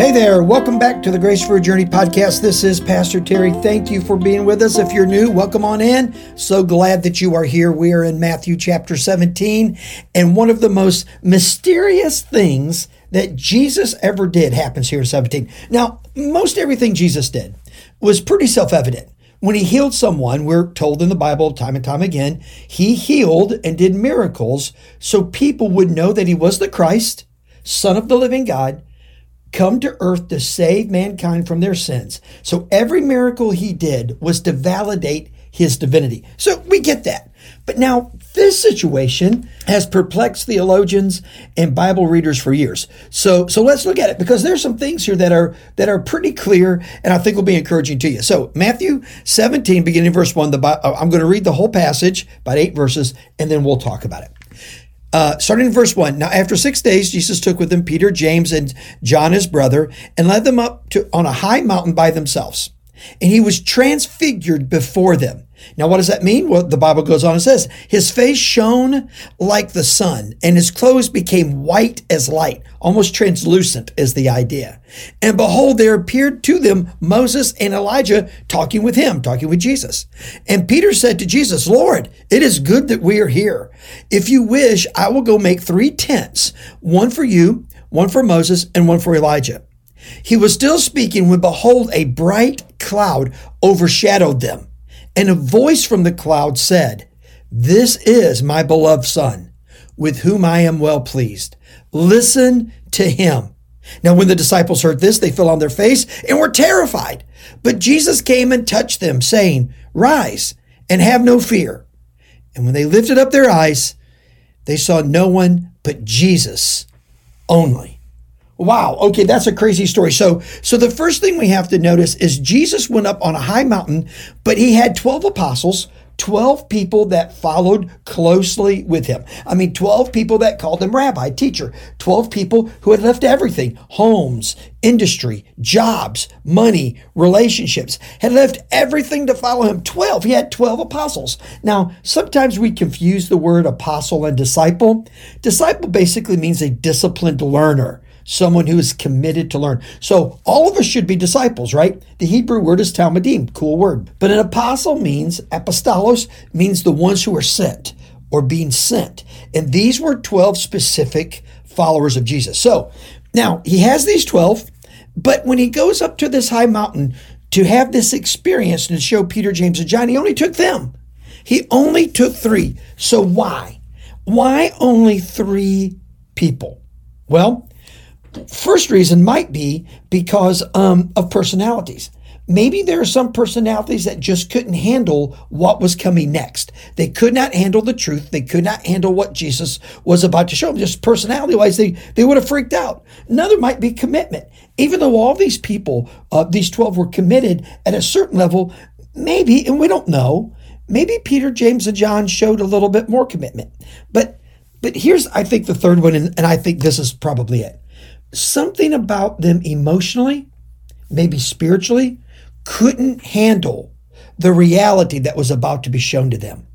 Hey there, welcome back to the Grace for a Journey podcast. This is Pastor Terry. Thank you for being with us. If you're new, welcome on in. So glad that you are here. We are in Matthew chapter 17, and one of the most mysterious things that Jesus ever did happens here in 17. Now, most everything Jesus did was pretty self evident. When he healed someone, we're told in the Bible time and time again, he healed and did miracles so people would know that he was the Christ, Son of the living God come to earth to save mankind from their sins. So every miracle he did was to validate his divinity. So we get that. But now this situation has perplexed theologians and Bible readers for years. So so let's look at it because there's some things here that are that are pretty clear and I think will be encouraging to you. So Matthew 17 beginning verse 1 the uh, I'm going to read the whole passage about 8 verses and then we'll talk about it. Uh, starting in verse 1 now after six days jesus took with him peter james and john his brother and led them up to on a high mountain by themselves and he was transfigured before them. Now, what does that mean? Well, the Bible goes on and says, His face shone like the sun, and his clothes became white as light, almost translucent is the idea. And behold, there appeared to them Moses and Elijah talking with him, talking with Jesus. And Peter said to Jesus, Lord, it is good that we are here. If you wish, I will go make three tents, one for you, one for Moses, and one for Elijah. He was still speaking when behold, a bright cloud overshadowed them. And a voice from the cloud said, This is my beloved Son, with whom I am well pleased. Listen to him. Now, when the disciples heard this, they fell on their face and were terrified. But Jesus came and touched them, saying, Rise and have no fear. And when they lifted up their eyes, they saw no one but Jesus only. Wow. Okay, that's a crazy story. So, so the first thing we have to notice is Jesus went up on a high mountain, but he had 12 apostles, 12 people that followed closely with him. I mean, 12 people that called him rabbi, teacher, 12 people who had left everything, homes, industry, jobs, money, relationships, had left everything to follow him. 12. He had 12 apostles. Now, sometimes we confuse the word apostle and disciple. Disciple basically means a disciplined learner someone who is committed to learn. So all of us should be disciples, right? The Hebrew word is Talmidim, cool word. But an apostle means, apostolos means the ones who are sent or being sent. And these were 12 specific followers of Jesus. So now he has these 12, but when he goes up to this high mountain to have this experience and show Peter, James, and John, he only took them. He only took three. So why? Why only three people? Well, First reason might be because um, of personalities. Maybe there are some personalities that just couldn't handle what was coming next. They could not handle the truth. They could not handle what Jesus was about to show them. Just personality wise, they, they would have freaked out. Another might be commitment. Even though all these people, uh, these 12 were committed at a certain level, maybe, and we don't know, maybe Peter, James, and John showed a little bit more commitment. But, but here's, I think, the third one, and, and I think this is probably it something about them emotionally, maybe spiritually, couldn't handle the reality that was about to be shown to them.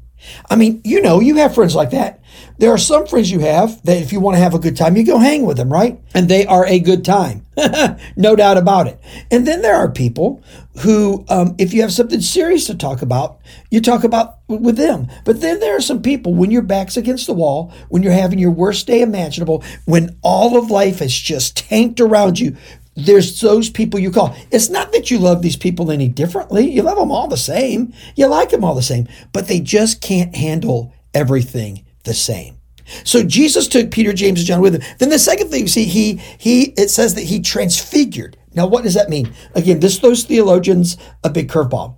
I mean, you know, you have friends like that. There are some friends you have that if you want to have a good time, you go hang with them, right? And they are a good time. no doubt about it. And then there are people who, um, if you have something serious to talk about, you talk about with them. But then there are some people when your back's against the wall, when you're having your worst day imaginable, when all of life is just tanked around you, there's those people you call. It's not that you love these people any differently. You love them all the same. You like them all the same, but they just can't handle everything the same. So Jesus took Peter, James, and John with him. Then the second thing, you see, he he it says that he transfigured. Now, what does that mean? Again, this those theologians a big curveball.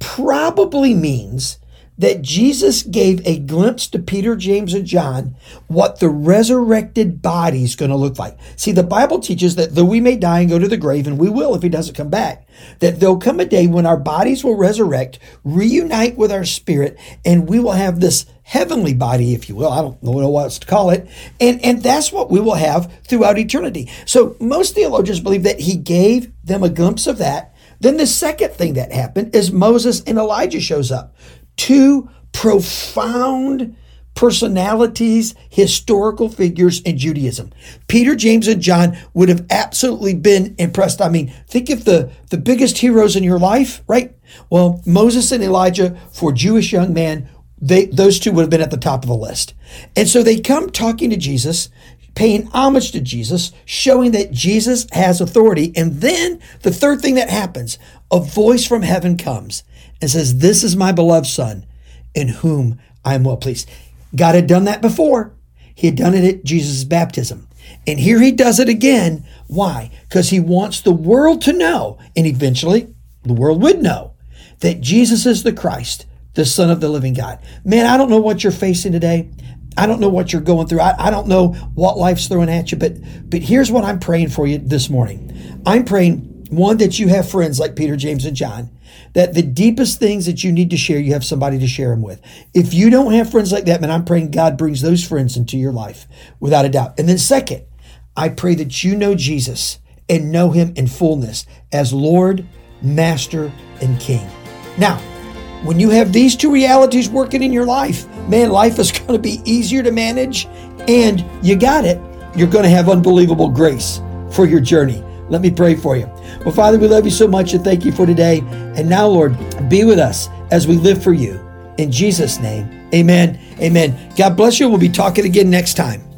Probably means that Jesus gave a glimpse to Peter, James, and John what the resurrected body is going to look like. See, the Bible teaches that though we may die and go to the grave, and we will if he doesn't come back, that there'll come a day when our bodies will resurrect, reunite with our spirit, and we will have this heavenly body, if you will. I don't know what else to call it. And, and that's what we will have throughout eternity. So most theologians believe that he gave them a glimpse of that. Then the second thing that happened is Moses and Elijah shows up two profound personalities, historical figures in Judaism. Peter, James, and John would have absolutely been impressed. I mean, think of the, the biggest heroes in your life, right? Well, Moses and Elijah, for Jewish young man, they, those two would have been at the top of the list. And so they come talking to Jesus, paying homage to Jesus, showing that Jesus has authority. And then the third thing that happens, a voice from heaven comes and says, This is my beloved Son, in whom I am well pleased. God had done that before. He had done it at Jesus' baptism. And here he does it again. Why? Because he wants the world to know, and eventually the world would know, that Jesus is the Christ, the Son of the living God. Man, I don't know what you're facing today. I don't know what you're going through. I, I don't know what life's throwing at you, but but here's what I'm praying for you this morning. I'm praying one that you have friends like Peter, James, and John that the deepest things that you need to share, you have somebody to share them with. If you don't have friends like that, man, I'm praying God brings those friends into your life without a doubt. And then, second, I pray that you know Jesus and know him in fullness as Lord, Master, and King. Now, when you have these two realities working in your life, man, life is going to be easier to manage and you got it. You're going to have unbelievable grace for your journey. Let me pray for you. Well, Father, we love you so much and thank you for today. And now, Lord, be with us as we live for you. In Jesus' name, amen. Amen. God bless you. We'll be talking again next time.